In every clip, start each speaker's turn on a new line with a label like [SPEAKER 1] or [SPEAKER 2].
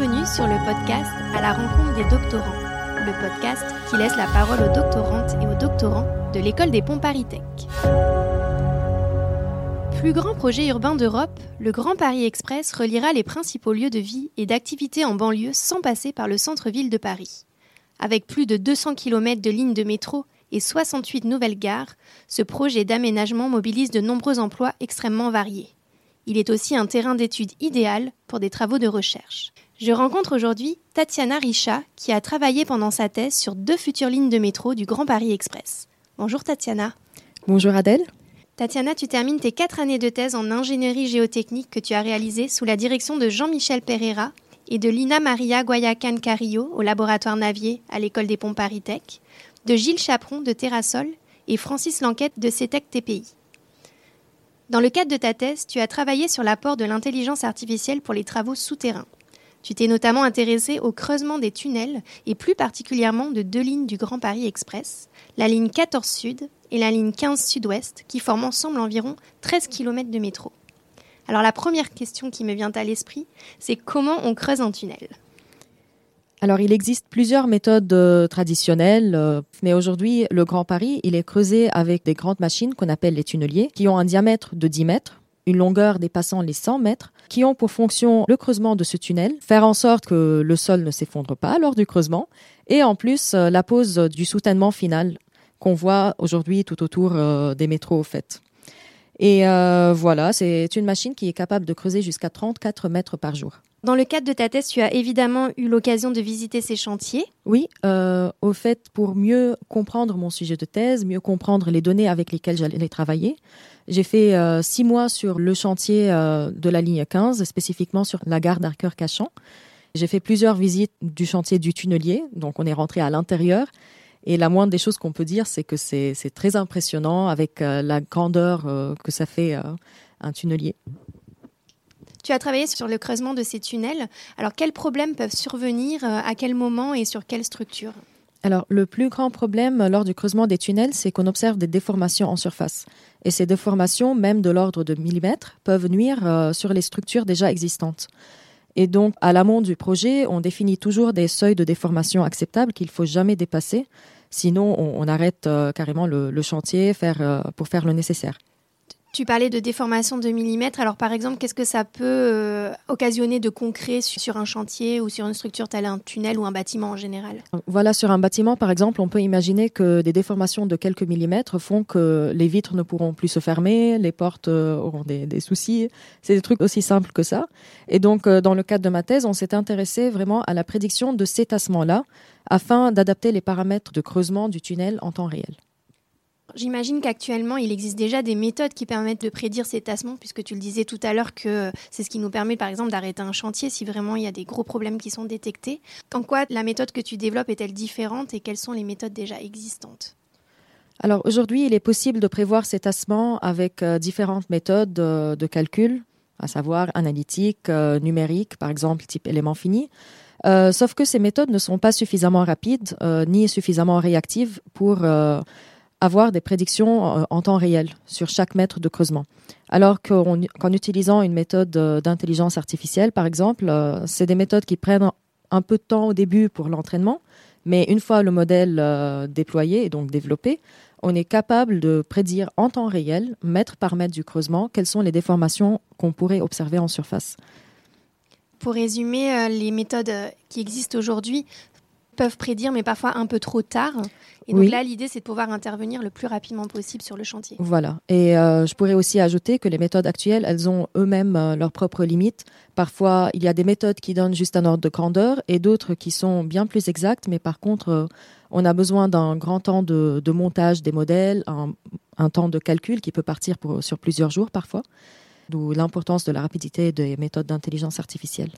[SPEAKER 1] Bienvenue sur le podcast À la rencontre des doctorants, le podcast qui laisse la parole aux doctorantes et aux doctorants de l'école des ponts Paris-Tech. Plus grand projet urbain d'Europe, le Grand Paris Express reliera les principaux lieux de vie et d'activité en banlieue sans passer par le centre-ville de Paris. Avec plus de 200 km de lignes de métro et 68 nouvelles gares, ce projet d'aménagement mobilise de nombreux emplois extrêmement variés. Il est aussi un terrain d'étude idéal pour des travaux de recherche. Je rencontre aujourd'hui Tatiana Richa, qui a travaillé pendant sa thèse sur deux futures lignes de métro du Grand Paris Express. Bonjour Tatiana.
[SPEAKER 2] Bonjour Adèle.
[SPEAKER 1] Tatiana, tu termines tes quatre années de thèse en ingénierie géotechnique que tu as réalisées sous la direction de Jean-Michel Pereira et de Lina Maria Guayacan Carillo au laboratoire Navier à l'école des ponts Paris Tech, de Gilles Chaperon de Terrasol et Francis Lanquette de CETEC TPI. Dans le cadre de ta thèse, tu as travaillé sur l'apport de l'intelligence artificielle pour les travaux souterrains. Tu t'es notamment intéressé au creusement des tunnels et plus particulièrement de deux lignes du Grand Paris Express, la ligne 14 Sud et la ligne 15 Sud-Ouest, qui forment ensemble environ 13 km de métro. Alors la première question qui me vient à l'esprit, c'est comment on creuse un tunnel?
[SPEAKER 2] Alors, il existe plusieurs méthodes euh, traditionnelles, euh, mais aujourd'hui, le Grand Paris, il est creusé avec des grandes machines qu'on appelle les tunneliers, qui ont un diamètre de 10 mètres, une longueur dépassant les 100 mètres, qui ont pour fonction le creusement de ce tunnel, faire en sorte que le sol ne s'effondre pas lors du creusement, et en plus euh, la pose du soutènement final qu'on voit aujourd'hui tout autour des métros au fait. Et voilà, c'est une machine qui est capable de creuser jusqu'à 34 mètres par jour.
[SPEAKER 1] Dans le cadre de ta thèse, tu as évidemment eu l'occasion de visiter ces chantiers.
[SPEAKER 2] Oui, euh, au fait, pour mieux comprendre mon sujet de thèse, mieux comprendre les données avec lesquelles j'allais travailler, j'ai fait euh, six mois sur le chantier euh, de la ligne 15, spécifiquement sur la gare d'Arcœur-Cachan. J'ai fait plusieurs visites du chantier du tunnelier, donc on est rentré à l'intérieur. Et la moindre des choses qu'on peut dire, c'est que c'est très impressionnant avec la grandeur que ça fait un tunnelier.
[SPEAKER 1] Tu as travaillé sur le creusement de ces tunnels. Alors, quels problèmes peuvent survenir euh, À quel moment et sur quelle structure?
[SPEAKER 2] Alors, le plus grand problème lors du creusement des tunnels, c'est qu'on observe des déformations en surface. Et ces déformations, même de l'ordre de millimètres, peuvent nuire euh, sur les structures déjà existantes. Et donc, à l'amont du projet, on définit toujours des seuils de déformation acceptables qu'il ne faut jamais dépasser. Sinon, on, arrête euh, carrément le, chantier pour faire le nécessaire.
[SPEAKER 1] Tu parlais de déformation de millimètres. Alors, par exemple, qu'est-ce que ça peut euh, occasionner de concret sur un chantier ou sur une structure telle un tunnel ou un bâtiment en général?
[SPEAKER 2] Voilà, sur un bâtiment, par exemple, on peut imaginer que des déformations de quelques millimètres font que les vitres ne pourront plus se fermer, les portes euh, auront des, soucis. C'est des trucs aussi simples que ça. Et donc, euh, dans le cadre de ma thèse, on s'est intéressé vraiment à la prédiction de ces tassements-là afin d'adapter les paramètres de creusement du tunnel en temps réel.
[SPEAKER 1] J'imagine qu'actuellement, il existe déjà des méthodes qui permettent de prédire ces tassements, puisque tu le disais tout à l'heure que c'est ce qui nous permet, par exemple, d'arrêter un chantier si vraiment il y a des gros problèmes qui sont détectés. En quoi la méthode que tu développes est-elle différente et quelles sont les méthodes déjà existantes?
[SPEAKER 2] Alors aujourd'hui, il est possible de prévoir ces tassements avec euh, différentes méthodes de, calcul, à savoir analytique, euh, numérique, par exemple type élément fini. Euh, sauf que ces méthodes ne sont pas suffisamment rapides ni suffisamment réactives pour avoir des prédictions euh, en temps réel sur chaque mètre de creusement. Alors qu'en utilisant une méthode euh, d'intelligence artificielle, par exemple, euh, c'est des méthodes qui prennent un peu de temps au début pour l'entraînement, mais une fois le modèle déployé et donc développé, on est capable de prédire en temps réel, mètre par mètre du creusement, quelles sont les déformations qu'on pourrait observer en surface.
[SPEAKER 1] Pour résumer, les méthodes qui existent aujourd'hui peuvent prédire, mais parfois un peu trop tard. Et donc là, l'idée, c'est de pouvoir intervenir le plus rapidement possible sur le chantier.
[SPEAKER 2] Voilà. Et euh, je pourrais aussi ajouter que les méthodes actuelles, elles ont eux-mêmes euh, leurs propres limites. Parfois, il y a des méthodes qui donnent juste un ordre de grandeur et d'autres qui sont bien plus exactes, mais par contre, euh, on a besoin d'un grand temps de, montage des modèles, un, temps de calcul qui peut partir pour, sur plusieurs jours parfois. D'où l'importance de la rapidité des méthodes d'intelligence artificielle.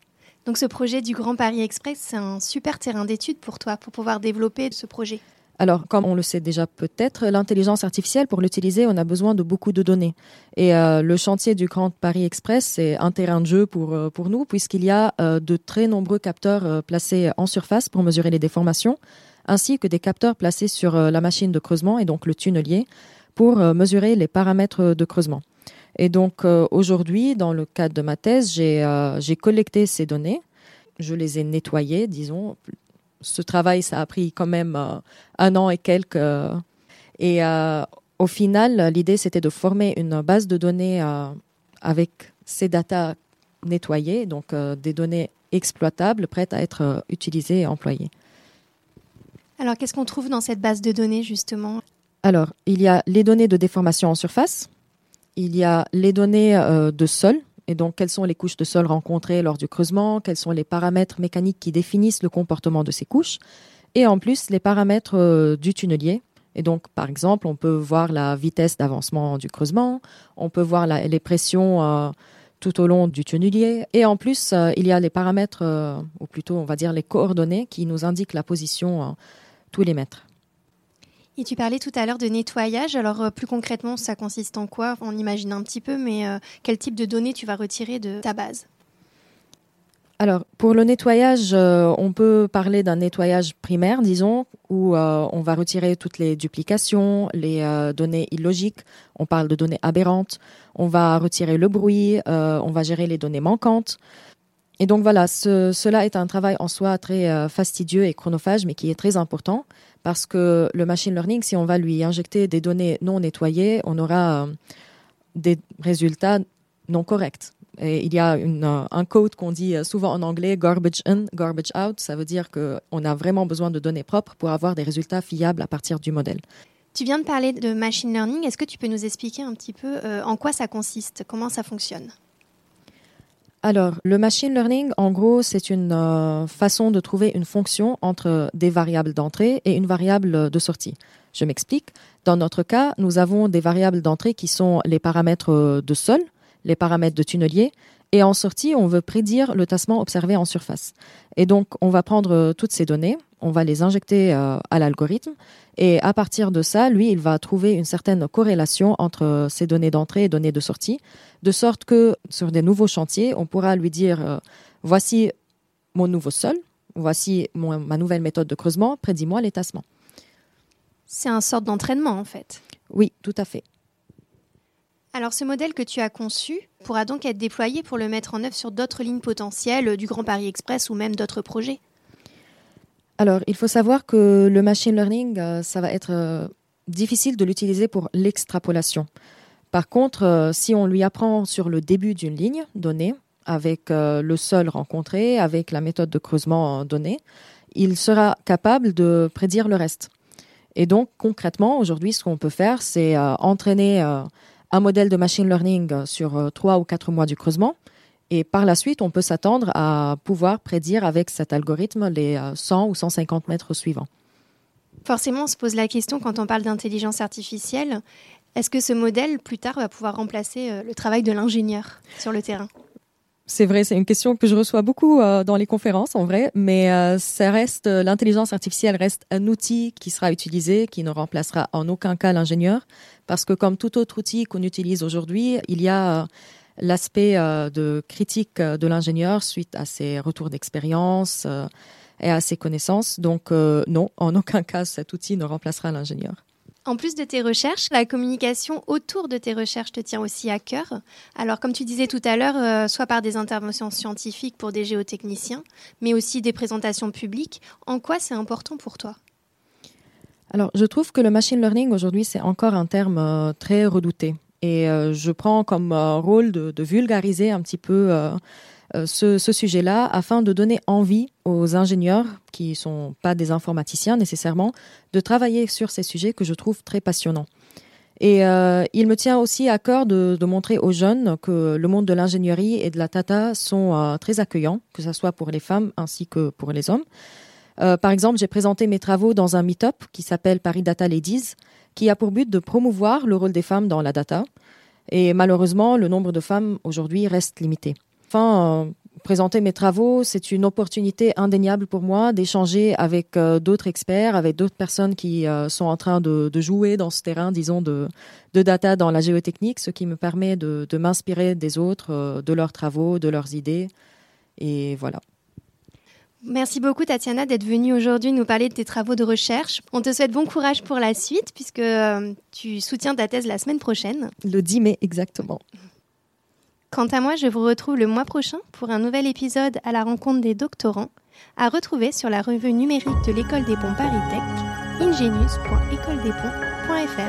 [SPEAKER 1] Donc ce projet du Grand Paris Express, c'est un super terrain d'étude pour toi, pour pouvoir développer ce projet.
[SPEAKER 2] Alors, comme on le sait déjà peut-être, l'intelligence artificielle, pour l'utiliser, on a besoin de beaucoup de données. Et euh, le chantier du Grand Paris Express, c'est un terrain de jeu pour, euh, nous, puisqu'il y a euh, de très nombreux capteurs placés en surface pour mesurer les déformations, ainsi que des capteurs placés sur la machine de creusement, et donc le tunnelier, pour mesurer les paramètres de creusement. Et donc, aujourd'hui, dans le cadre de ma thèse, j'ai collecté ces données je les ai nettoyés, disons. Ce travail, ça a pris quand même un an et quelques. et au final, l'idée, c'était de former une base de données avec ces datas nettoyées, donc des données exploitables, prêtes à être utilisées et employées.
[SPEAKER 1] Alors, qu'est-ce qu'on trouve dans cette base de données, justement?
[SPEAKER 2] Alors, il y a les données de déformation en surface, il y a les données euh, de sol, et donc quelles sont les couches de sol rencontrées lors du creusement, quels sont les paramètres mécaniques qui définissent le comportement de ces couches, et en plus les paramètres euh, du tunnelier. Et donc, par exemple, on peut voir la vitesse d'avancement du creusement, on peut voir les pressions euh, tout au long du tunnelier, et en plus, il y a les paramètres, ou plutôt, on va dire, les coordonnées qui nous indiquent la position tous les mètres.
[SPEAKER 1] Et tu parlais tout à l'heure de nettoyage. Alors, euh, plus concrètement, ça consiste en quoi? On imagine un petit peu, mais euh, quel type de données tu vas retirer de ta base?
[SPEAKER 2] Alors, pour le nettoyage, euh, on peut parler d'un nettoyage primaire, disons, où on va retirer toutes les duplications, les données illogiques, on parle de données aberrantes, on va retirer le bruit, on va gérer les données manquantes. Et donc voilà, cela est un travail en soi très fastidieux et chronophage, mais qui est très important parce que le machine learning, si on va lui injecter des données non nettoyées, on aura euh, des résultats non corrects. Et il y a euh, un code qu'on dit souvent en anglais garbage in, garbage out. Ça veut dire qu'on a vraiment besoin de données propres pour avoir des résultats fiables à partir du modèle.
[SPEAKER 1] Tu viens de parler de machine learning. Est-ce que tu peux nous expliquer un petit peu en quoi ça consiste, comment ça fonctionne?
[SPEAKER 2] Alors, le machine learning, en gros, c'est une euh, façon de trouver une fonction entre des variables d'entrée et une variable de sortie. Je m'explique. Dans notre cas, nous avons des variables d'entrée qui sont les paramètres de sol, les paramètres de tunnelier, et en sortie, on veut prédire le tassement observé en surface. Et donc, on va prendre toutes ces données, on va les injecter euh, à l'algorithme et à partir de ça, lui, il va trouver une certaine corrélation entre ces données d'entrée et données de sortie, de sorte que sur des nouveaux chantiers, on pourra lui dire euh, voici mon nouveau sol, voici ma nouvelle méthode de creusement, prédis-moi l'étassement.
[SPEAKER 1] C'est un sorte d'entraînement en fait.
[SPEAKER 2] Oui, tout à fait.
[SPEAKER 1] Alors ce modèle que tu as conçu pourra donc être déployé pour le mettre en œuvre sur d'autres lignes potentielles du Grand Paris Express ou même d'autres projets.
[SPEAKER 2] Alors, il faut savoir que le machine learning, euh, ça va être euh, difficile de l'utiliser pour l'extrapolation. Par contre, euh, si on lui apprend sur le début d'une ligne donnée, avec le sol rencontré, avec la méthode de creusement donnée, il sera capable de prédire le reste. Et donc, concrètement, aujourd'hui, ce qu'on peut faire, c'est entraîner un modèle de machine learning sur trois ou quatre mois du creusement. Et par la suite, on peut s'attendre à pouvoir prédire avec cet algorithme les 100 euh, ou 150 mètres suivants.
[SPEAKER 1] Forcément, on se pose la question quand on parle d'intelligence artificielle, est-ce que ce modèle, plus tard, va pouvoir remplacer euh, le travail de l'ingénieur sur le terrain?
[SPEAKER 2] C'est vrai, c'est une question que je reçois beaucoup euh, dans les conférences, en vrai, mais ça reste, l'intelligence artificielle reste un outil qui sera utilisé, qui ne remplacera en aucun cas l'ingénieur, parce que comme tout autre outil qu'on utilise aujourd'hui, il y a l'aspect euh, de critique euh, de l'ingénieur suite à ses retours d'expérience euh, et à ses connaissances. Donc non, en aucun cas cet outil ne remplacera l'ingénieur.
[SPEAKER 1] En plus de tes recherches, la communication autour de tes recherches te tient aussi à cœur. Alors, comme tu disais tout à l'heure, soit par des interventions scientifiques pour des géotechniciens, mais aussi des présentations publiques, en quoi c'est important pour toi?
[SPEAKER 2] Alors, je trouve que le machine learning aujourd'hui, c'est encore un terme très redouté. Et euh, je prends comme euh, rôle de, vulgariser un petit peu euh, ce, sujet-là afin de donner envie aux ingénieurs, qui ne sont pas des informaticiens nécessairement, de travailler sur ces sujets que je trouve très passionnants. Et il me tient aussi à cœur de, montrer aux jeunes que le monde de l'ingénierie et de la tata sont très accueillants, que ce soit pour les femmes ainsi que pour les hommes. par exemple, j'ai présenté mes travaux dans un meet-up qui s'appelle Paris Data Ladies, qui a pour but de promouvoir le rôle des femmes dans la data. Et malheureusement, le nombre de femmes aujourd'hui reste limité. Enfin, euh, présenter mes travaux, c'est une opportunité indéniable pour moi d'échanger avec euh, d'autres experts, avec d'autres personnes qui euh, sont en train de, jouer dans ce terrain, disons, de, de, data dans la géotechnique, ce qui me permet de, de m'inspirer des autres, de leurs travaux, de leurs idées. Et voilà.
[SPEAKER 1] Merci beaucoup Tatiana d'être venue aujourd'hui nous parler de tes travaux de recherche. On te souhaite bon courage pour la suite puisque tu soutiens ta thèse la semaine prochaine.
[SPEAKER 2] Le 10 mai exactement.
[SPEAKER 1] Quant à moi, je vous retrouve le mois prochain pour un nouvel épisode à la rencontre des doctorants, à retrouver sur la revue numérique de l'École des ponts Paris Tech, ingenius.écoledesponts.fr.